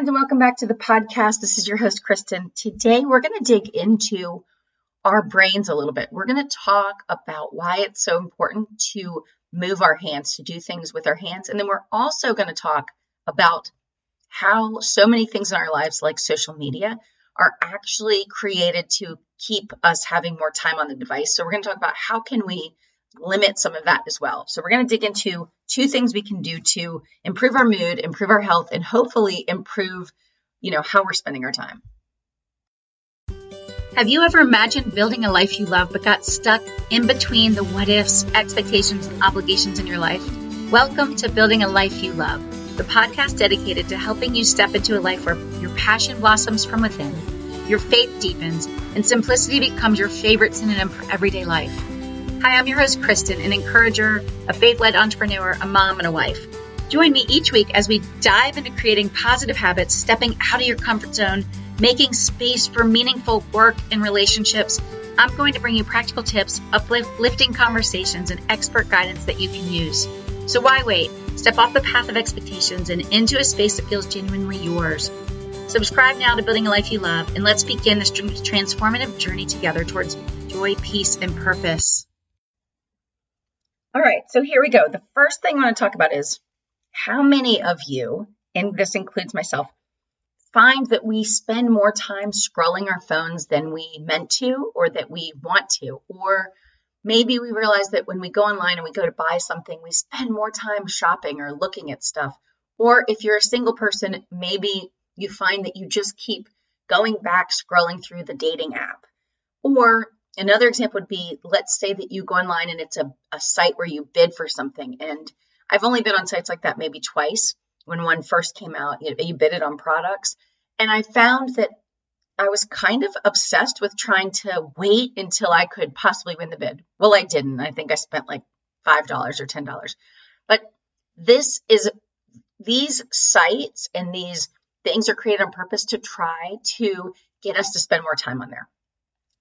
friends, and welcome back to the podcast. This is your host, Kristin. Today, we're going to dig into our brains a little bit. We're going to talk about why it's so important to move our hands, to do things with our hands. And then we're also going to talk about how so many things in our lives, like social media, are actually created to keep us having more time on the device. So, we're going to talk about how can we limit some of that as well. So we're going to dig into two things we can do to improve our mood, improve our health, and hopefully improve, you know, how we're spending our time. Have you ever imagined building a life you love but got stuck in between the what ifs, expectations, and obligations in your life? Welcome to Building a Life You Love, the podcast dedicated to helping you step into a life where your passion blossoms from within, your faith deepens, and simplicity becomes your favorite synonym for everyday life. Hi, I'm your host, Kristin, an encourager, a faith led entrepreneur, a mom, and a wife. Join me each week as we dive into creating positive habits, stepping out of your comfort zone, making space for meaningful work and relationships. I'm going to bring you practical tips, uplifting conversations, and expert guidance that you can use. So why wait? Step off the path of expectations and into a space that feels genuinely yours. Subscribe now to Building a Life You Love, and let's begin this transformative journey together towards joy, peace, and purpose. All right, so here we go. The first thing I want to talk about is how many of you, and this includes myself, find that we spend more time scrolling our phones than we meant to or that we want to. Or maybe we realize that when we go online and we go to buy something, we spend more time shopping or looking at stuff. Or if you're a single person, maybe you find that you just keep going back scrolling through the dating app. Or Another example would be let's say that you go online and it's a, a site where you bid for something. And I've only been on sites like that maybe twice. When one first came out, you, you bid it on products. And I found that I was kind of obsessed with trying to wait until I could possibly win the bid. Well, I didn't. I think I spent like $5 or $10. But this is these sites and these things are created on purpose to try to get us to spend more time on there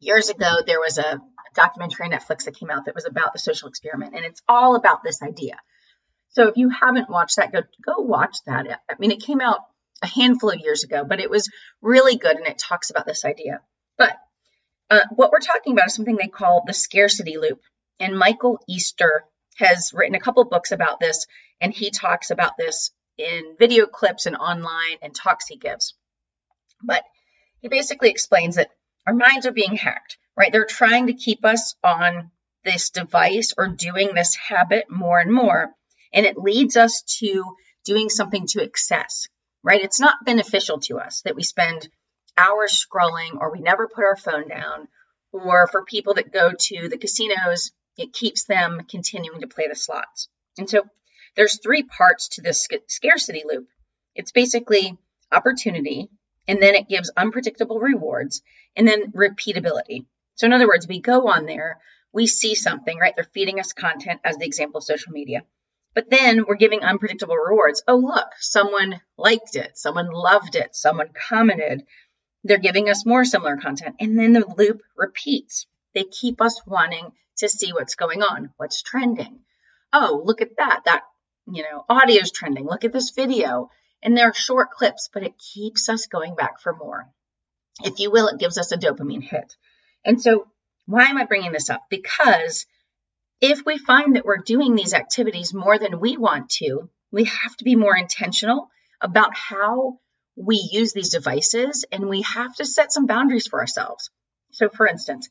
years ago there was a documentary on Netflix that came out that was about the social experiment, and it's all about this idea. So if you haven't watched that, go go watch that. I mean, it came out a handful of years ago, but it was really good, and it talks about this idea. But uh, what we're talking about is something they call the scarcity loop, and Michael Easter has written a couple books about this, and he talks about this in video clips and online and talks he gives. But he basically explains that our minds are being hacked, right? They're trying to keep us on this device or doing this habit more and more. And it leads us to doing something to excess, right? It's not beneficial to us that we spend hours scrolling or we never put our phone down. Or for people that go to the casinos, it keeps them continuing to play the slots. And so there's three parts to this scarcity loop. It's basically opportunity, and then it gives unpredictable rewards and then repeatability. So, in other words, we go on there, we see something, right? They're feeding us content as the example of social media. But then we're giving unpredictable rewards. Oh, look, someone liked it, someone loved it, someone commented. They're giving us more similar content. And then the loop repeats. They keep us wanting to see what's going on, what's trending. Oh, look at that. That, you know, audio is trending. Look at this video. And they're short clips, but it keeps us going back for more. If you will, it gives us a dopamine hit. And so, why am I bringing this up? Because if we find that we're doing these activities more than we want to, we have to be more intentional about how we use these devices and we have to set some boundaries for ourselves. So, for instance,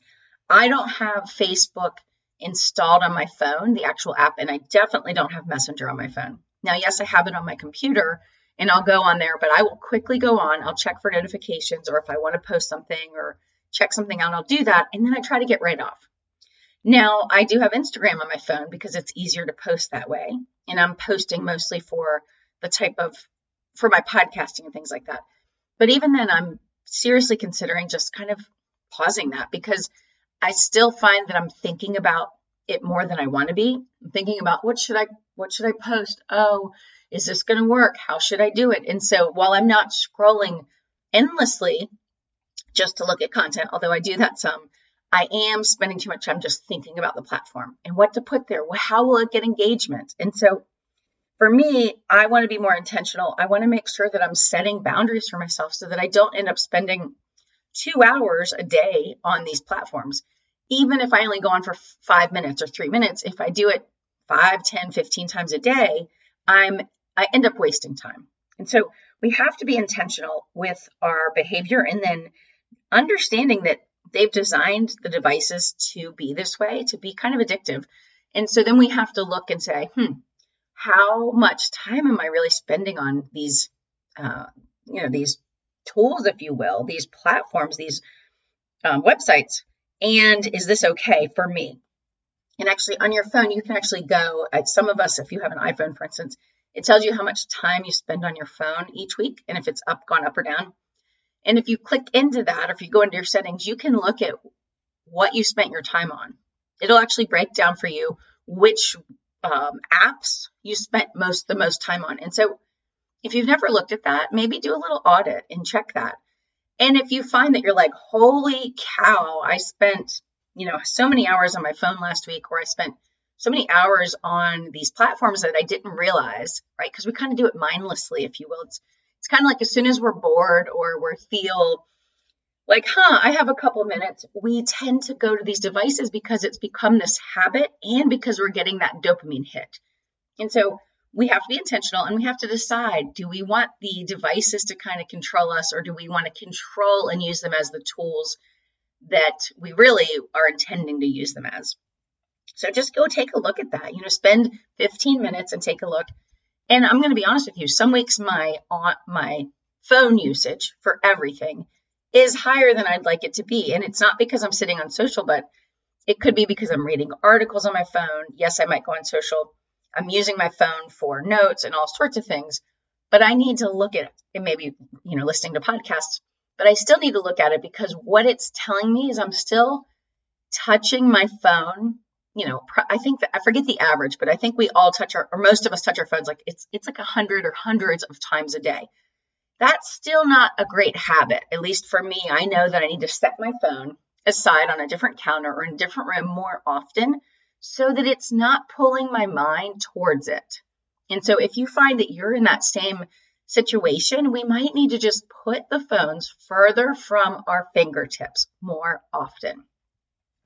I don't have Facebook installed on my phone, the actual app, and I definitely don't have Messenger on my phone. Now, yes, I have it on my computer, and I'll go on there, but I will quickly go on. I'll check for notifications or if I want to post something or check something out, I'll do that. And then I try to get right off. Now, I do have Instagram on my phone because it's easier to post that way. And I'm posting mostly for the type of, for my podcasting and things like that. But even then, I'm seriously considering just kind of pausing that because I still find that I'm thinking about it more than I want to be. I'm thinking about what should I, what should I post? Oh, is this going to work? How should I do it? And so while I'm not scrolling endlessly just to look at content, although I do that some, I am spending too much time just thinking about the platform and what to put there. How will it get engagement? And so for me, I want to be more intentional. I want to make sure that I'm setting boundaries for myself so that I don't end up spending two hours a day on these platforms. Even if I only go on for five minutes or three minutes, if I do it five, ten, fifteen times a day, I'm I end up wasting time. And so we have to be intentional with our behavior and then understanding that they've designed the devices to be this way, to be kind of addictive. And so then we have to look and say, hmm, how much time am I really spending on these, uh, you know, these tools, if you will, these platforms, these um, websites? And is this okay for me? And actually, on your phone, you can actually go at some of us, if you have an iPhone, for instance, it tells you how much time you spend on your phone each week and if it's up, gone up or down. And if you click into that, or if you go into your settings, you can look at what you spent your time on. It'll actually break down for you which um, apps you spent most the most time on. And so, if you've never looked at that, maybe do a little audit and check that. And if you find that you're like, holy cow, I spent you know so many hours on my phone last week, or I spent so many hours on these platforms that I didn't realize, right? Because we kind of do it mindlessly, if you will. It's it's kind of like as soon as we're bored or we feel like, huh, I have a couple minutes, we tend to go to these devices because it's become this habit and because we're getting that dopamine hit. And so we have to be intentional and we have to decide do we want the devices to kind of control us or do we want to control and use them as the tools that we really are intending to use them as? So just go take a look at that. You know, spend 15 minutes and take a look. And I'm going to be honest with you, some weeks my uh, my phone usage for everything is higher than I'd like it to be. And it's not because I'm sitting on social, but it could be because I'm reading articles on my phone. Yes, I might go on social. I'm using my phone for notes and all sorts of things, but I need to look at it. maybe, you know, listening to podcasts, but I still need to look at it because what it's telling me is I'm still touching my phone you know, I think that I forget the average, but I think we all touch our, or most of us touch our phones like it's it's like a hundred or hundreds of times a day. That's still not a great habit. At least for me, I know that I need to set my phone aside on a different counter or in a different room more often so that it's not pulling my mind towards it. And so if you find that you're in that same situation, we might need to just put the phones further from our fingertips more often.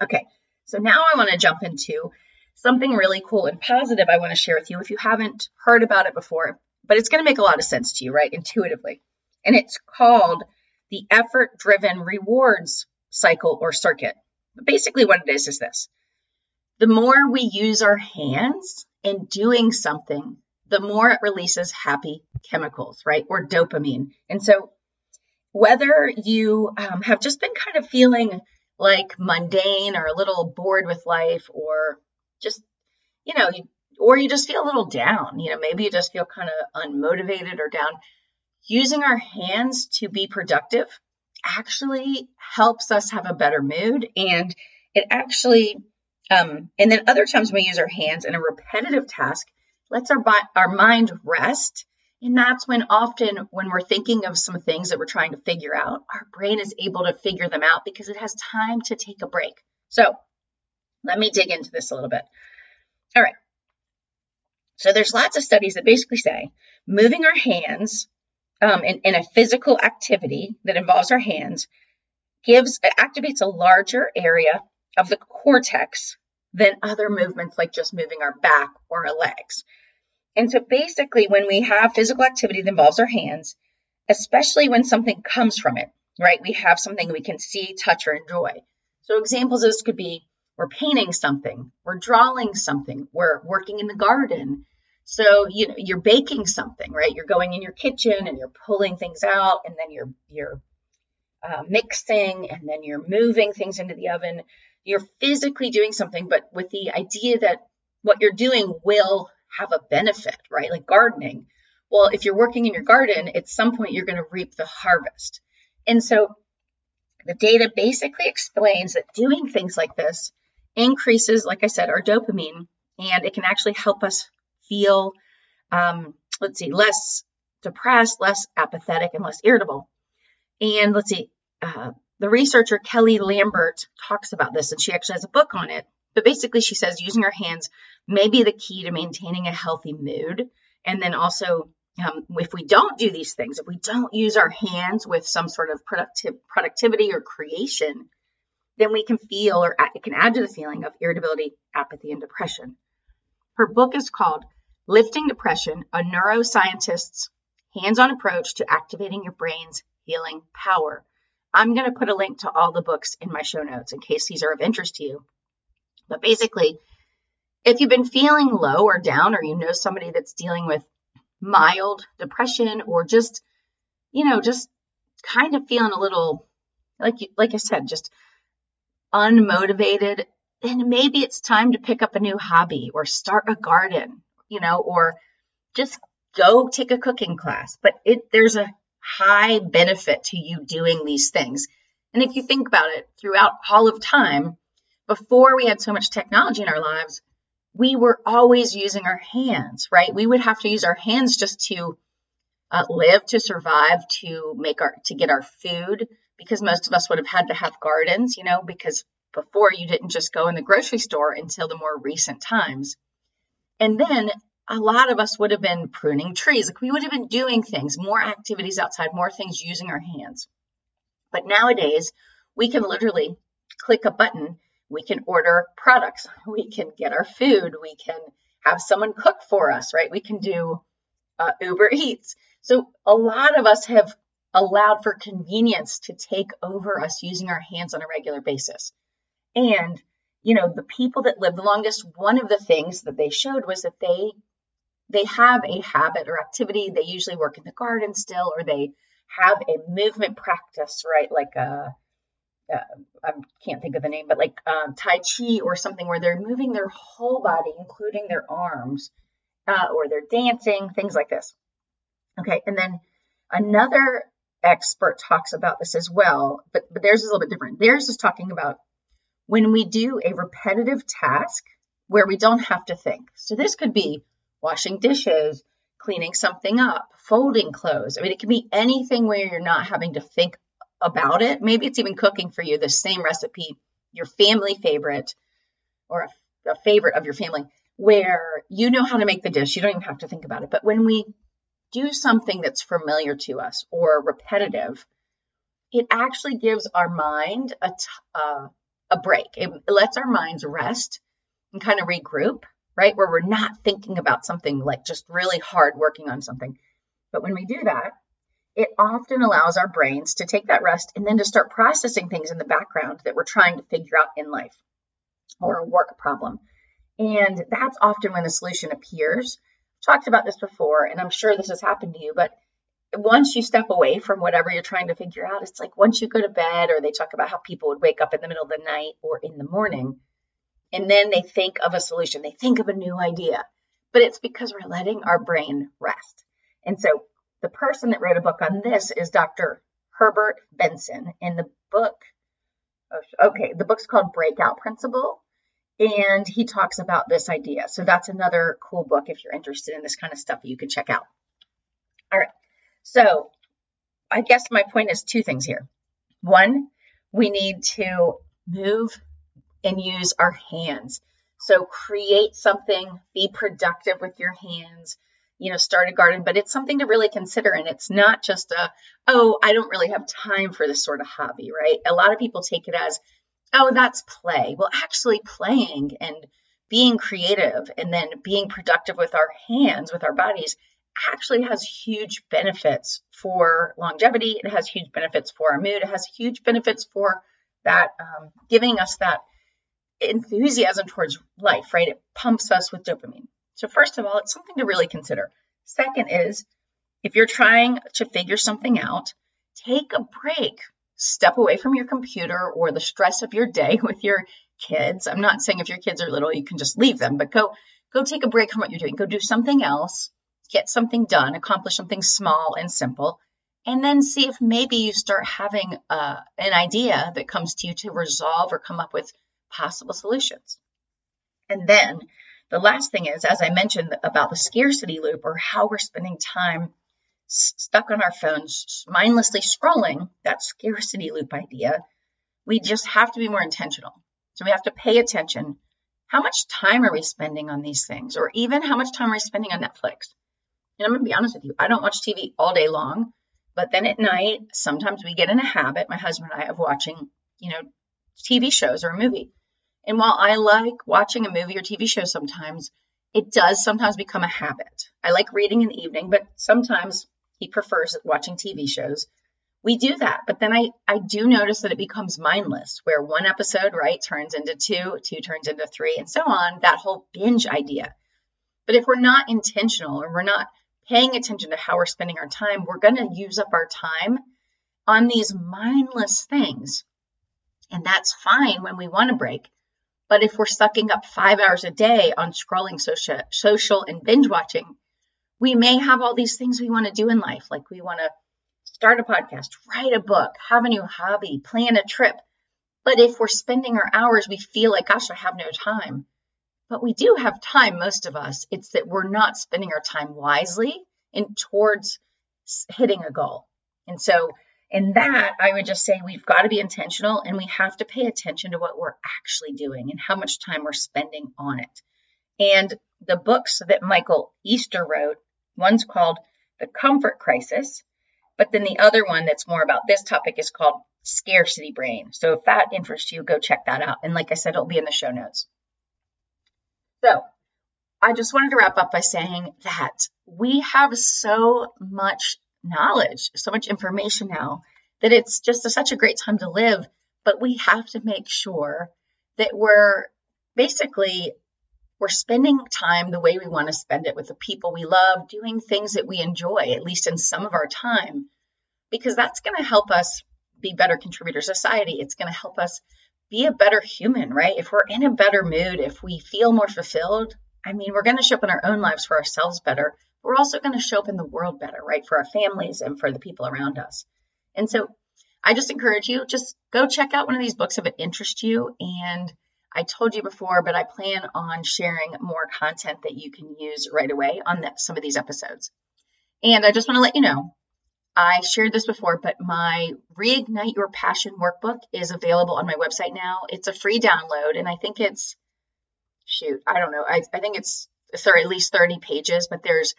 Okay, so now I want to jump into something really cool and positive I want to share with you if you haven't heard about it before, but it's going to make a lot of sense to you, right? Intuitively. And it's called the effort driven rewards cycle or circuit. Basically, what it is is this the more we use our hands in doing something, the more it releases happy chemicals, right? Or dopamine. And so, whether you um, have just been kind of feeling like mundane or a little bored with life or just, you know, or you just feel a little down, you know, maybe you just feel kind of unmotivated or down. Using our hands to be productive actually helps us have a better mood and it actually um, and then other times we use our hands in a repetitive task lets our our mind rest and that's when often when we're thinking of some things that we're trying to figure out, our brain is able to figure them out because it has time to take a break. So let me dig into this a little bit. All right. So there's lots of studies that basically say moving our hands um, in, in a physical activity that involves our hands gives activates a larger area of the cortex than other movements like just moving our back or our legs. And so basically, when we have physical activity that involves our hands, especially when something comes from it, right? We have something we can see, touch, or enjoy. So examples of this could be we're painting something, we're drawing something, we're working in the garden. So you know you're baking something, right? You're going in your kitchen and you're pulling things out, and then you're you're uh, mixing, and then you're moving things into the oven. You're physically doing something, but with the idea that what you're doing will have a benefit, right? Like gardening. Well, if you're working in your garden, at some point you're going to reap the harvest. And so the data basically explains that doing things like this increases, like I said, our dopamine, and it can actually help us feel, um, let's see, less depressed, less apathetic, and less irritable. And let's see, uh, the researcher Kelly Lambert talks about this, and she actually has a book on it. But basically, she says using our hands may be the key to maintaining a healthy mood And then also, um, if we don't do these things, if we don't use our hands with some sort of productive productivity or creation, then we can feel or it can add to the feeling of irritability, apathy, and depression. Her book is called Lifting Depression, a neuroscientist's hands-on approach to activating your brain's healing power. I'm going to put a link to all the books in my show notes in case these are of interest to you. But basically, if you've been feeling low or down, or you know somebody that's dealing with mild depression, or just, you know, just kind of feeling a little, like you, like I said, just unmotivated, then maybe it's time to pick up a new hobby or start a garden, you know, or just go take a cooking class. But it there's a high benefit to you doing these things. And if you think about it, throughout all of time, before we had so much technology in our lives, we were always using our hands, right? We would have to use our hands just to uh, live, to survive, to make our, to get our food, because most of us would have had to have gardens, you know, because before you didn't just go in the grocery store until the more recent times. And then a lot of us would have been pruning trees. Like we would have been doing things, more activities outside, more things using our hands. But nowadays, we can literally click a button. We can order products. We can get our food. We can have someone cook for us, right? We can do uh, Uber Eats. So a lot of us have allowed for convenience to take over us using our hands on a regular basis. And, you know, the people that live the longest, one of the things that they showed was that they they have a habit or activity. They usually work in the garden still, or they have a movement practice, right? Like a, uh, I can't think of the name, but like um, Tai Chi or something where they're moving their whole body, including their arms, uh, or they're dancing, things like this. Okay, and then another expert talks about this as well, but, but theirs is a little bit different. Theirs is talking about when we do a repetitive task where we don't have to think. So this could be washing dishes, cleaning something up, folding clothes. I mean, it can be anything where you're not having to think about it. Maybe it's even cooking for you the same recipe, your family favorite, or a, a favorite of your family, where you know how to make the dish. You don't even have to think about it. But when we do something that's familiar to us or repetitive, it actually gives our mind a, t- uh, a break. It lets our minds rest and kind of regroup right? Where we're not thinking about something like just really hard working on something. But when we do that, it often allows our brains to take that rest and then to start processing things in the background that we're trying to figure out in life or a work problem. And that's often when the solution appears. I've talked about this before, and I'm sure this has happened to you, but once you step away from whatever you're trying to figure out, it's like once you go to bed, or they talk about how people would wake up in the middle of the night or in the morning and then they think of a solution, they think of a new idea. But it's because we're letting our brain rest. And so the person that wrote a book on this is Dr. Herbert Benson. And the book, okay, the book's called Breakout Principle. And he talks about this idea. So that's another cool book if you're interested in this kind of stuff you can check out. All right. So I guess my point is two things here. One, we need to move and use our hands. So create something, be productive with your hands, you know, start a garden, but it's something to really consider. And it's not just a, oh, I don't really have time for this sort of hobby, right? A lot of people take it as, oh, that's play. Well, actually, playing and being creative and then being productive with our hands, with our bodies, actually has huge benefits for longevity. It has huge benefits for our mood. It has huge benefits for that, um, giving us that enthusiasm towards life, right? It pumps us with dopamine. So, first of all, it's something to really consider. Second is if you're trying to figure something out, take a break. Step away from your computer or the stress of your day with your kids. I'm not saying if your kids are little, you can just leave them, but go go take a break from what you're doing. Go do something else, get something done, accomplish something small and simple, and then see if maybe you start having uh, an idea that comes to you to resolve or come up with possible solutions. And then the last thing is, as I mentioned about the scarcity loop or how we're spending time stuck on our phones, mindlessly scrolling, that scarcity loop idea, we just have to be more intentional. So we have to pay attention. How much time are we spending on these things? Or even how much time are we spending on Netflix? And I'm going to be honest with you, I don't watch TV all day long, but then at night, sometimes we get in a habit, my husband and I, of watching, you know, TV shows or a movie. And while I like watching a movie or TV show sometimes, it does sometimes become a habit. I like reading in the evening, but sometimes he prefers watching TV shows. We do that, but then I, I do notice that it becomes mindless, where one episode, right, turns into two, two turns into three, and so on, that whole binge idea. But if we're not intentional or we're not paying attention to how we're spending our time, we're going to use up our time on these mindless things. And that's fine when we want to break. But if we're sucking up five hours a day on scrolling social, social and binge watching, we may have all these things we want to do in life. Like we want to start a podcast, write a book, have a new hobby, plan a trip. But if we're spending our hours, we feel like, gosh, I have no time. But we do have time, most of us. It's that we're not spending our time wisely and towards hitting a goal. And so in that, I would just say we've got to be intentional and we have to pay attention to what we're actually doing and how much time we're spending on it. And the books that Michael Easter wrote, one's called The Comfort Crisis, but then the other one that's more about this topic is called Scarcity Brain. So if that interests you, go check that out. And like I said, it'll be in the show notes. So I just wanted to wrap up by saying that we have so much knowledge, so much information now that it's just a, such a great time to live. But we have to make sure that we're basically we're spending time the way we want to spend it with the people we love, doing things that we enjoy, at least in some of our time, because that's going to help us be better contributors to society. It's going to help us be a better human, right? If we're in a better mood, if we feel more fulfilled, I mean, we're going to show up in our own lives for ourselves better we're also going to show up in the world better, right? For our families and for the people around us. And so I just encourage you, just go check out one of these books if it interests you. And I told you before, but I plan on sharing more content that you can use right away on the, some of these episodes. And I just want to let you know, I shared this before, but my Reignite Your Passion workbook is available on my website now. It's a free download, and I think it's, shoot, I don't know, I, I think it's sorry, at least 30 pages, but there's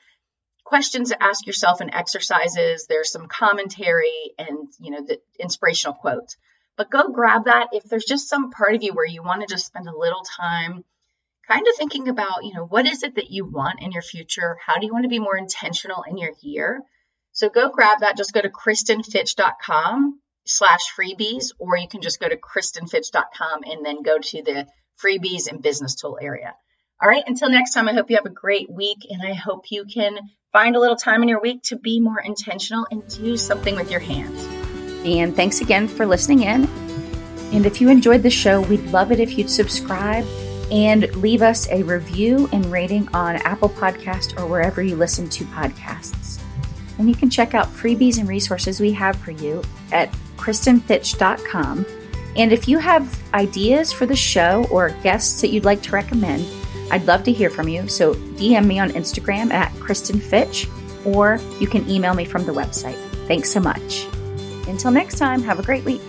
questions to ask yourself and exercises. There's some commentary and, you know, the inspirational quotes. But go grab that if there's just some part of you where you want to just spend a little time kind of thinking about, you know, what is it that you want in your future? How do you want to be more intentional in your year? So go grab that. Just go to kristinfitch.com slash freebies, or you can just go to kristinfitch.com and then go to the freebies and business tool area. All right, until next time, I hope you have a great week and I hope you can find a little time in your week to be more intentional and do something with your hands. And thanks again for listening in. And if you enjoyed the show, we'd love it if you'd subscribe and leave us a review and rating on Apple Podcast or wherever you listen to podcasts. And you can check out freebies and resources we have for you at kristinfitch.com. And if you have ideas for the show or guests that you'd like to recommend, I'd love to hear from you, so DM me on Instagram at Kristin Fitch, or you can email me from the website. Thanks so much. Until next time, have a great week.